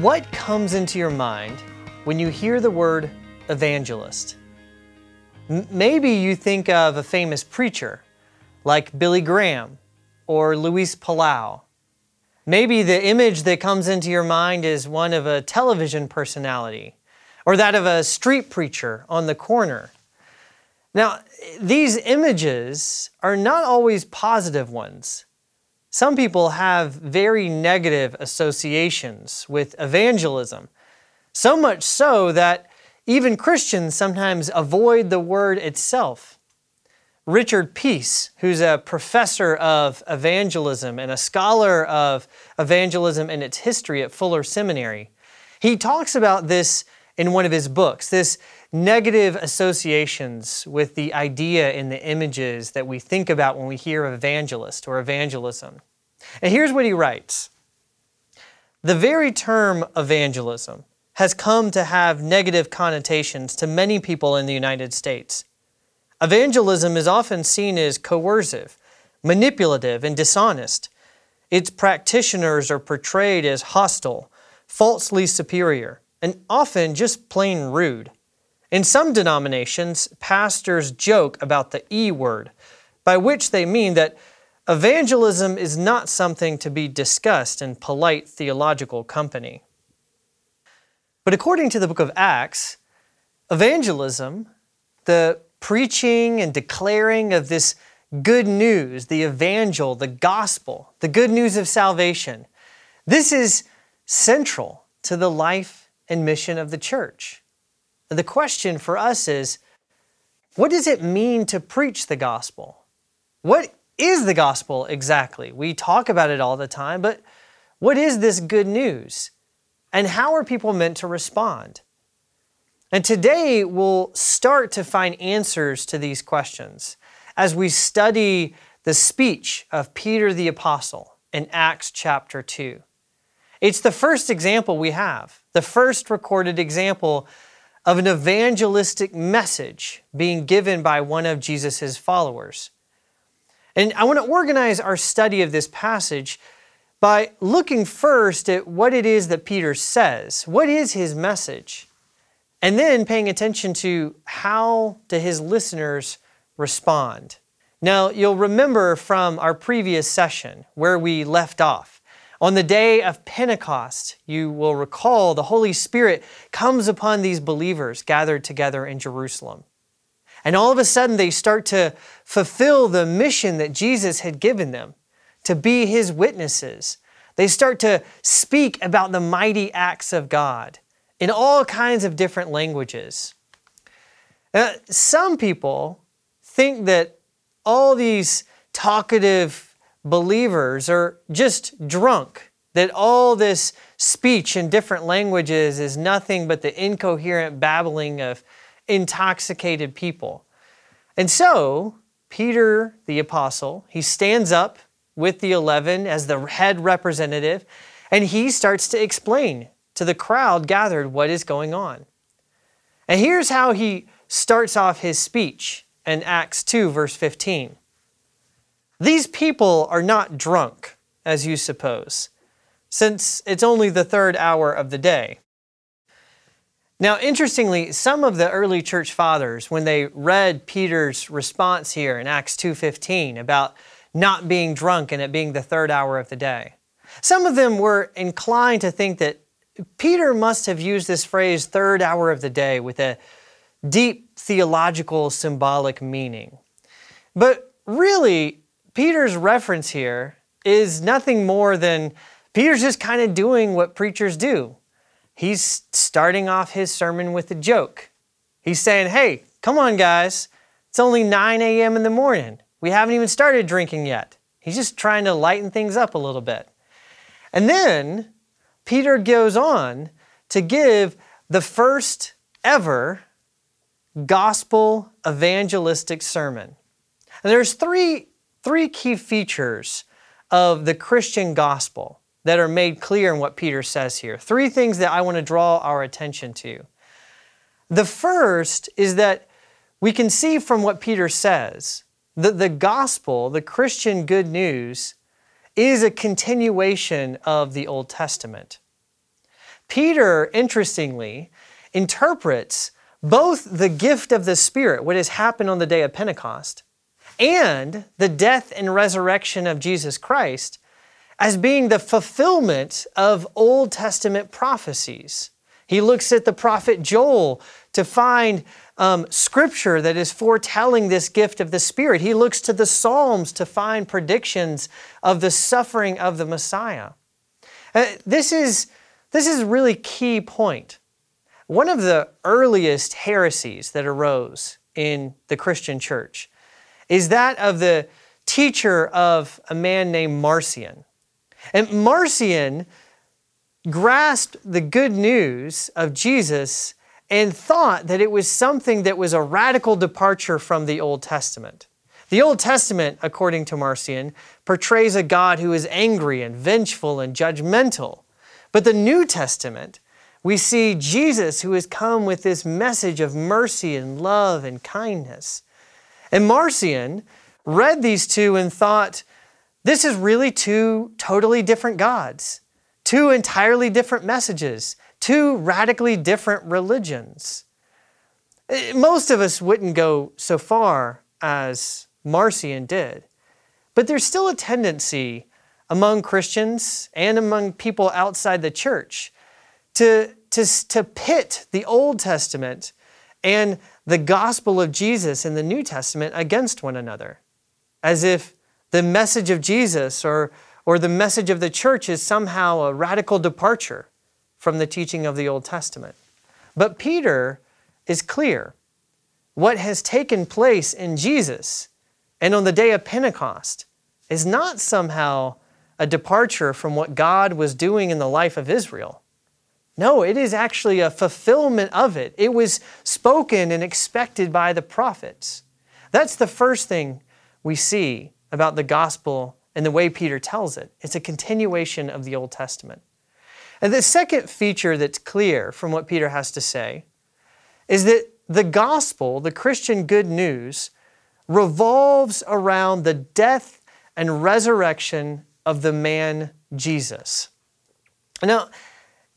What comes into your mind when you hear the word evangelist? Maybe you think of a famous preacher like Billy Graham or Luis Palau. Maybe the image that comes into your mind is one of a television personality or that of a street preacher on the corner. Now, these images are not always positive ones. Some people have very negative associations with evangelism, so much so that even Christians sometimes avoid the word itself. Richard Peace, who's a professor of evangelism and a scholar of evangelism and its history at Fuller Seminary, he talks about this in one of his books this negative associations with the idea and the images that we think about when we hear evangelist or evangelism. And here's what he writes The very term evangelism has come to have negative connotations to many people in the United States. Evangelism is often seen as coercive, manipulative, and dishonest. Its practitioners are portrayed as hostile, falsely superior, and often just plain rude. In some denominations, pastors joke about the E word, by which they mean that evangelism is not something to be discussed in polite theological company. But according to the book of Acts, evangelism, the preaching and declaring of this good news, the evangel, the gospel, the good news of salvation, this is central to the life and mission of the church. The question for us is what does it mean to preach the gospel? What is the gospel exactly? We talk about it all the time, but what is this good news? And how are people meant to respond? And today we'll start to find answers to these questions as we study the speech of Peter the Apostle in Acts chapter 2. It's the first example we have, the first recorded example of an evangelistic message being given by one of Jesus' followers. And I want to organize our study of this passage by looking first at what it is that Peter says. What is his message? And then paying attention to how do his listeners respond. Now, you'll remember from our previous session where we left off. On the day of Pentecost, you will recall the Holy Spirit comes upon these believers gathered together in Jerusalem. And all of a sudden, they start to fulfill the mission that Jesus had given them to be His witnesses. They start to speak about the mighty acts of God in all kinds of different languages. Now, some people think that all these talkative believers are just drunk, that all this speech in different languages is nothing but the incoherent babbling of intoxicated people. And so, Peter the apostle, he stands up with the 11 as the head representative, and he starts to explain to the crowd gathered what is going on. And here's how he starts off his speech in Acts 2, verse 15. These people are not drunk, as you suppose, since it's only the third hour of the day. Now, interestingly, some of the early church fathers, when they read Peter's response here in Acts 2:15 about not being drunk and it being the third hour of the day, some of them were inclined to think that Peter must have used this phrase third hour of the day with a deep theological symbolic meaning. But really, Peter's reference here is nothing more than Peter's just kind of doing what preachers do. He's starting off his sermon with a joke. He's saying, Hey, come on, guys. It's only 9 a.m. in the morning. We haven't even started drinking yet. He's just trying to lighten things up a little bit. And then Peter goes on to give the first ever gospel evangelistic sermon. And there's three three key features of the Christian gospel that are made clear in what Peter says here. Three things that I want to draw our attention to. The first is that we can see from what Peter says that the gospel, the Christian good news, is a continuation of the Old Testament. Peter, interestingly, interprets both the gift of the Spirit, what has happened on the day of Pentecost, and the death and resurrection of Jesus Christ as being the fulfillment of Old Testament prophecies. He looks at the prophet Joel to find um, scripture that is foretelling this gift of the Spirit. He looks to the Psalms to find predictions of the suffering of the Messiah. Uh, this is this is a really key point. One of the earliest heresies that arose in the Christian church is that of the teacher of a man named Marcion. And Marcion grasped the good news of Jesus and thought that it was something that was a radical departure from the Old Testament. The Old Testament, according to Marcion, portrays a God who is angry and vengeful and judgmental. But the New Testament, we see Jesus who has come with this message of mercy and love and kindness. And Marcion read these two and thought, this is really two totally different gods, two entirely different messages, two radically different religions. Eh, most of us wouldn't go so far as Marcion did, but there's still a tendency among Christians and among people outside the church to, to, to pit the Old Testament and the gospel of Jesus in the New Testament against one another, as if the message of Jesus or, or the message of the church is somehow a radical departure from the teaching of the Old Testament. But Peter is clear. What has taken place in Jesus and on the day of Pentecost is not somehow a departure from what God was doing in the life of Israel. No, it is actually a fulfillment of it. It was spoken and expected by the prophets. That's the first thing we see about the gospel and the way Peter tells it. It's a continuation of the Old Testament. And the second feature that's clear from what Peter has to say is that the gospel, the Christian good news, revolves around the death and resurrection of the man Jesus. Now,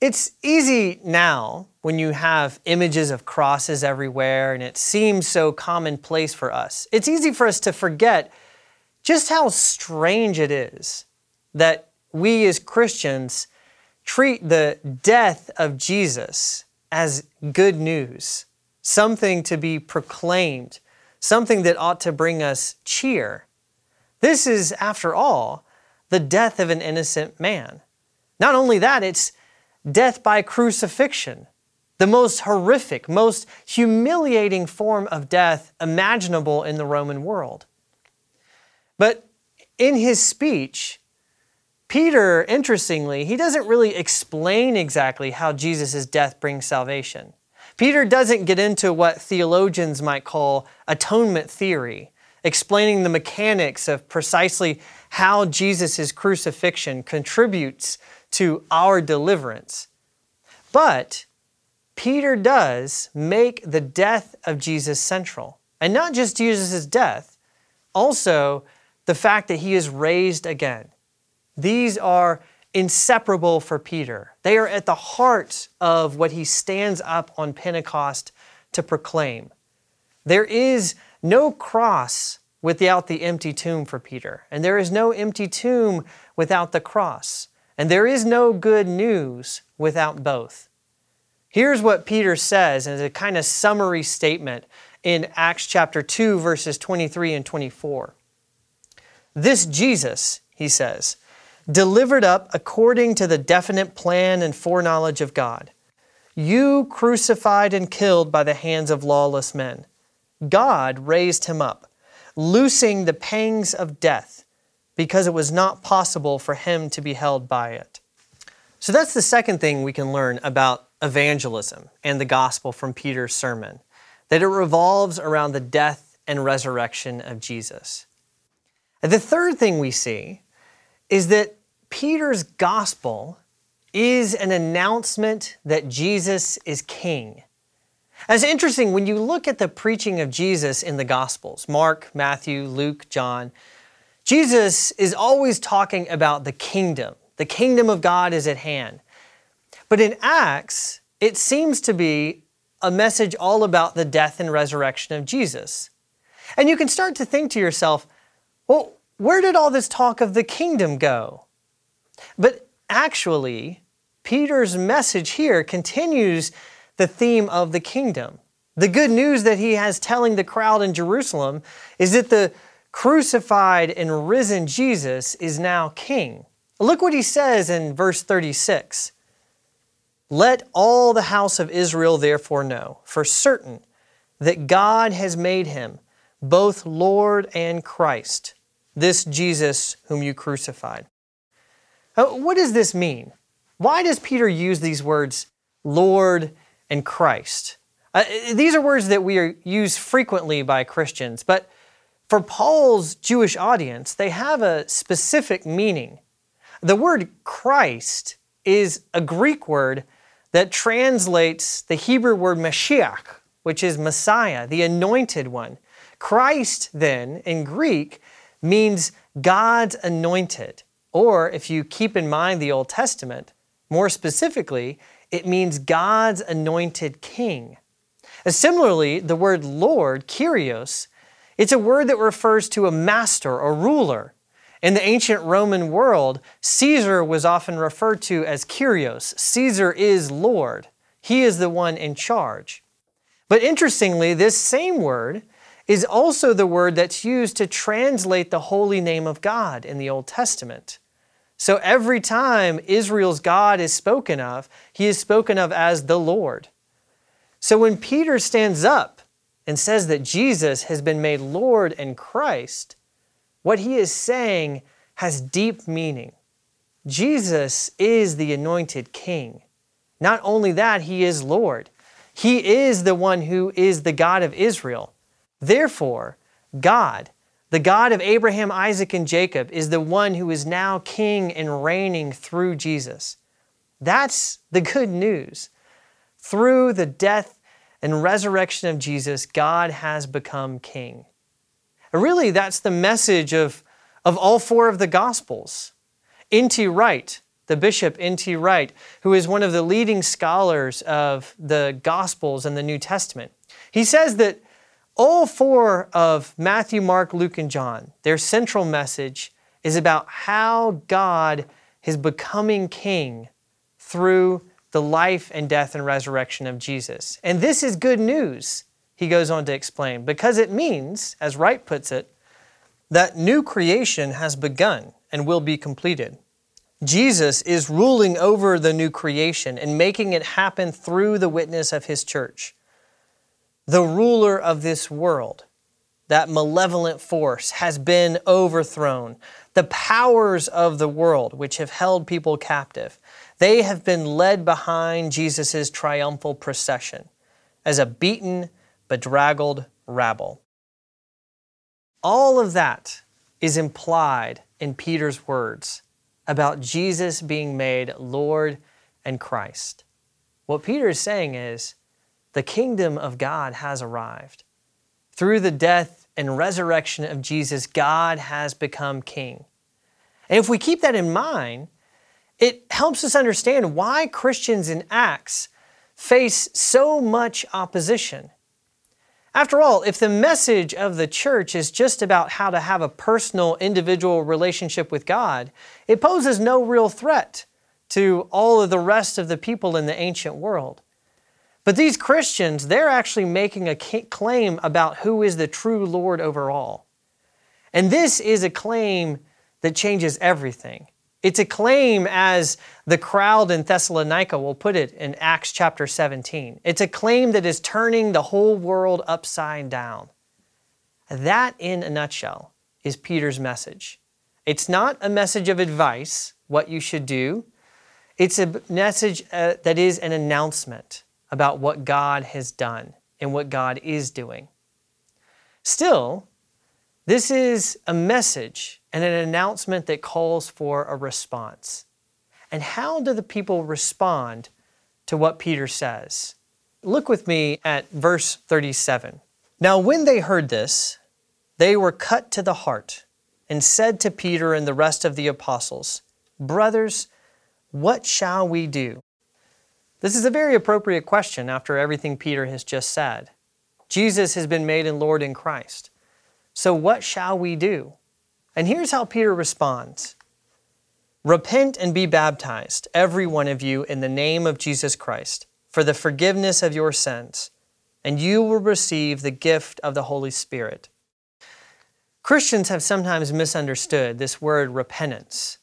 it's easy now when you have images of crosses everywhere and it seems so commonplace for us. It's easy for us to forget just how strange it is that we as Christians treat the death of Jesus as good news, something to be proclaimed, something that ought to bring us cheer. This is, after all, the death of an innocent man. Not only that, it's death by crucifixion, the most horrific, most humiliating form of death imaginable in the Roman world. But in his speech, Peter, interestingly, he doesn't really explain exactly how Jesus' death brings salvation. Peter doesn't get into what theologians might call atonement theory, explaining the mechanics of precisely how Jesus' crucifixion contributes to our deliverance. But Peter does make the death of Jesus central. And not just Jesus' death, also the fact that he is raised again. These are inseparable for Peter. They are at the heart of what he stands up on Pentecost to proclaim. There is no cross without the empty tomb for Peter, and there is no empty tomb without the cross, and there is no good news without both. Here's what Peter says as a kind of summary statement in Acts chapter 2, verses 23 and 24. This Jesus, he says, delivered up according to the definite plan and foreknowledge of God. You crucified and killed by the hands of lawless men. God raised him up, loosing the pangs of death, because it was not possible for him to be held by it. So that's the second thing we can learn about evangelism and the gospel from Peter's sermon that it revolves around the death and resurrection of Jesus. The third thing we see is that Peter's gospel is an announcement that Jesus is king. It's interesting when you look at the preaching of Jesus in the Gospels Mark, Matthew, Luke, John Jesus is always talking about the kingdom. The kingdom of God is at hand. But in Acts, it seems to be a message all about the death and resurrection of Jesus. And you can start to think to yourself, well, where did all this talk of the kingdom go? But actually, Peter's message here continues the theme of the kingdom. The good news that he has telling the crowd in Jerusalem is that the crucified and risen Jesus is now king. Look what he says in verse 36. Let all the house of Israel therefore know for certain that God has made him both Lord and Christ, this Jesus whom you crucified. What does this mean? Why does Peter use these words, Lord and Christ? Uh, these are words that we are frequently by Christians, but for Paul's Jewish audience, they have a specific meaning. The word Christ is a Greek word that translates the Hebrew word Mashiach, which is Messiah, the anointed one. Christ, then, in Greek, means God's anointed. Or if you keep in mind the Old Testament, more specifically, it means God's anointed king. Uh, similarly, the word Lord, Kyrios, it's a word that refers to a master or ruler. In the ancient Roman world, Caesar was often referred to as Kyrios. Caesar is Lord. He is the one in charge. But interestingly, this same word is also the word that's used to translate the holy name of God in the Old Testament. So every time Israel's God is spoken of, he is spoken of as the Lord. So when Peter stands up and says that Jesus has been made Lord and Christ, what he is saying has deep meaning. Jesus is the anointed king. Not only that, he is Lord. He is the one who is the God of Israel. Therefore, God, the God of Abraham, Isaac, and Jacob, is the one who is now king and reigning through Jesus. That's the good news. Through the death and resurrection of Jesus, God has become king. Really, that's the message of, of all four of the Gospels. N.T. Wright, the bishop N.T. Wright, who is one of the leading scholars of the Gospels and the New Testament, he says that all four of Matthew, Mark, Luke, and John, their central message is about how God is becoming king through the life and death and resurrection of Jesus. And this is good news, he goes on to explain, because it means, as Wright puts it, that new creation has begun and will be completed. Jesus is ruling over the new creation and making it happen through the witness of his church. The ruler of this world, that malevolent force, has been overthrown. The powers of the world, which have held people captive, they have been led behind Jesus' triumphal procession as a beaten, bedraggled rabble. All of that is implied in Peter's words about Jesus being made Lord and Christ. What Peter is saying is the kingdom of God has arrived. Through the death and resurrection of Jesus, God has become king. And if we keep that in mind, it helps us understand why Christians in Acts face so much opposition. After all, if the message of the church is just about how to have a personal, individual relationship with God, it poses no real threat to all of the rest of the people in the ancient world. But these Christians, they're actually making a claim about who is the true Lord over all. And this is a claim that changes everything. It's a claim, as the crowd in Thessalonica will put it in Acts chapter 17. It's a claim that is turning the whole world upside down. That, in a nutshell, is Peter's message. It's not a message of advice, what you should do. It's a message uh, that is an announcement about what God has done and what God is doing. Still, this is a message and an announcement that calls for a response. And how do the people respond to what Peter says? Look with me at verse 37. Now, when they heard this, they were cut to the heart and said to Peter and the rest of the apostles, Brothers, what shall we do? This is a very appropriate question after everything Peter has just said. Jesus has been made in Lord in Christ. So, what shall we do? And here's how Peter responds Repent and be baptized, every one of you, in the name of Jesus Christ, for the forgiveness of your sins, and you will receive the gift of the Holy Spirit. Christians have sometimes misunderstood this word repentance.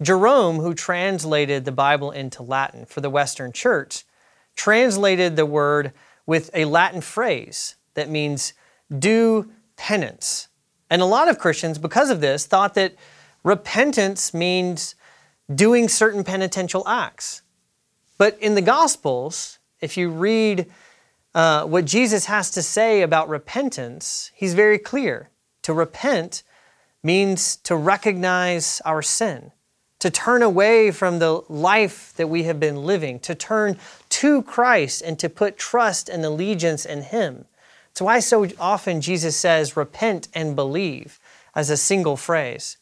Jerome, who translated the Bible into Latin for the Western Church, translated the word with a Latin phrase that means do penance. And a lot of Christians, because of this, thought that repentance means doing certain penitential acts. But in the Gospels, if you read uh, what Jesus has to say about repentance, he's very clear. To repent means to recognize our sin, to turn away from the life that we have been living, to turn to Christ and to put trust and allegiance in Him. That's why so often Jesus says, repent and believe as a single phrase.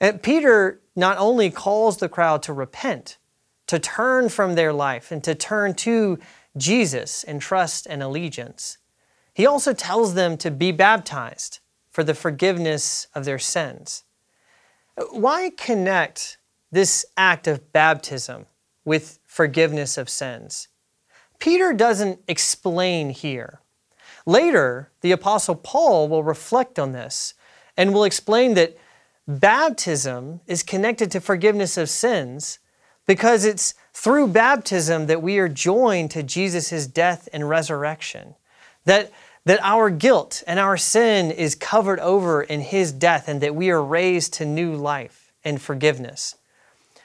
And Peter not only calls the crowd to repent, to turn from their life and to turn to Jesus in trust and allegiance, he also tells them to be baptized for the forgiveness of their sins. Why connect this act of baptism with forgiveness of sins? Peter doesn't explain here. Later, the Apostle Paul will reflect on this and will explain that baptism is connected to forgiveness of sins because it's through baptism that we are joined to Jesus' death and resurrection. That that our guilt and our sin is covered over in His death and that we are raised to new life and forgiveness.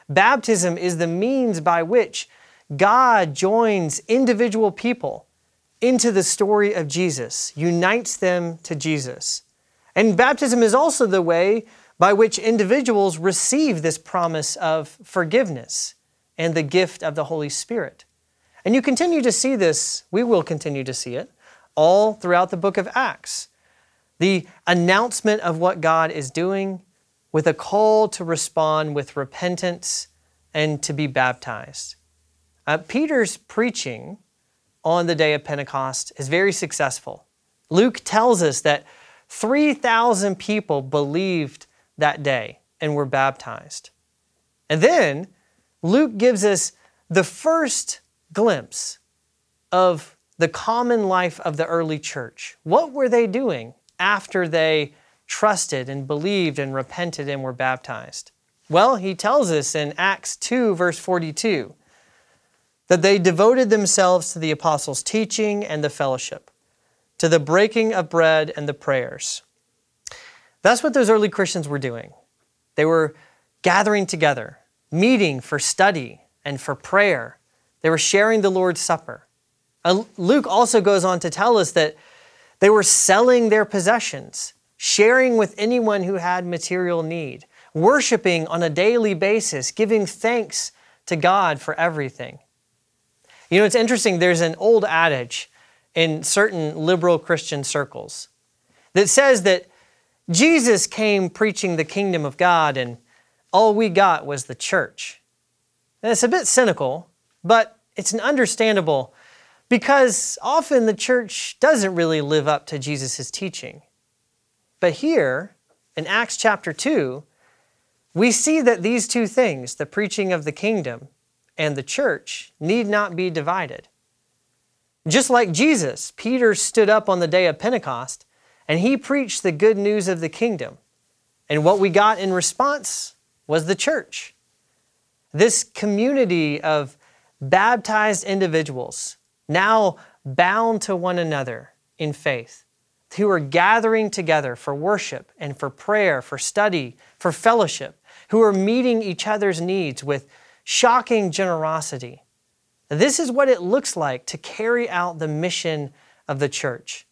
Baptism is the means by which God joins individual people into the story of Jesus, unites them to Jesus. And baptism is also the way by which individuals receive this promise of forgiveness and the gift of the Holy Spirit. And you continue to see this, we will continue to see it all throughout the book of Acts. The announcement of what God is doing with a call to respond with repentance and to be baptized. Uh, Peter's preaching on the day of Pentecost is very successful. Luke tells us that 3,000 people believed that day and were baptized. And then Luke gives us the first glimpse of the common life of the early church. What were they doing after they trusted and believed and repented and were baptized? Well, he tells us in Acts 2, verse 42, that they devoted themselves to the apostles' teaching and the fellowship, to the breaking of bread and the prayers. That's what those early Christians were doing. They were gathering together, meeting for study and for prayer. They were sharing the Lord's Supper. Uh, Luke also goes on to tell us that they were selling their possessions, sharing with anyone who had material need, worshiping on a daily basis, giving thanks to God for everything. You know, it's interesting, there's an old adage in certain liberal Christian circles that says that Jesus came preaching the kingdom of God and all we got was the church. And it's a bit cynical, but it's an understandable because often the church doesn't really live up to Jesus' teaching. But here, in Acts chapter 2, we see that these two things, the preaching of the kingdom and the church, need not be divided. Just like Jesus, Peter stood up on the day of Pentecost and he preached the good news of the kingdom. And what we got in response was the church. This community of baptized individuals now bound to one another in faith, who are gathering together for worship and for prayer, for study, for fellowship, who are meeting each other's needs with shocking generosity. This is what it looks like to carry out the mission of the church.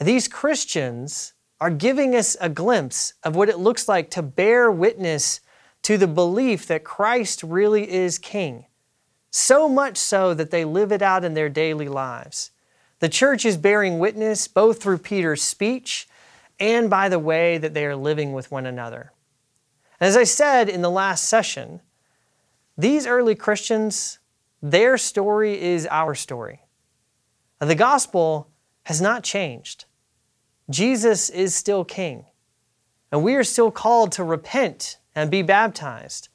These Christians are giving us a glimpse of what it looks like to bear witness to the belief that Christ really is King so much so that they live it out in their daily lives. The church is bearing witness both through Peter's speech and by the way that they are living with one another. As I said in the last session, these early Christians, Their story is our story. The gospel has not changed. Jesus is still king, and we are still called to repent and be baptized.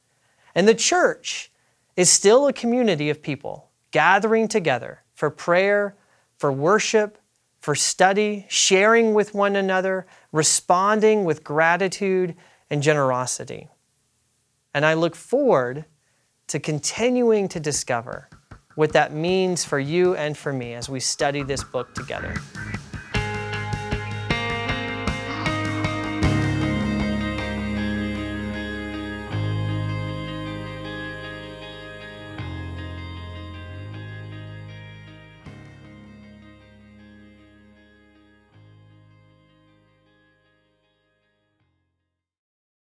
And the church is still a community of people gathering together for prayer, for worship, for study, sharing with one another, responding with gratitude and generosity. And I look forward to continuing to discover what that means for you and for me as we study this book together.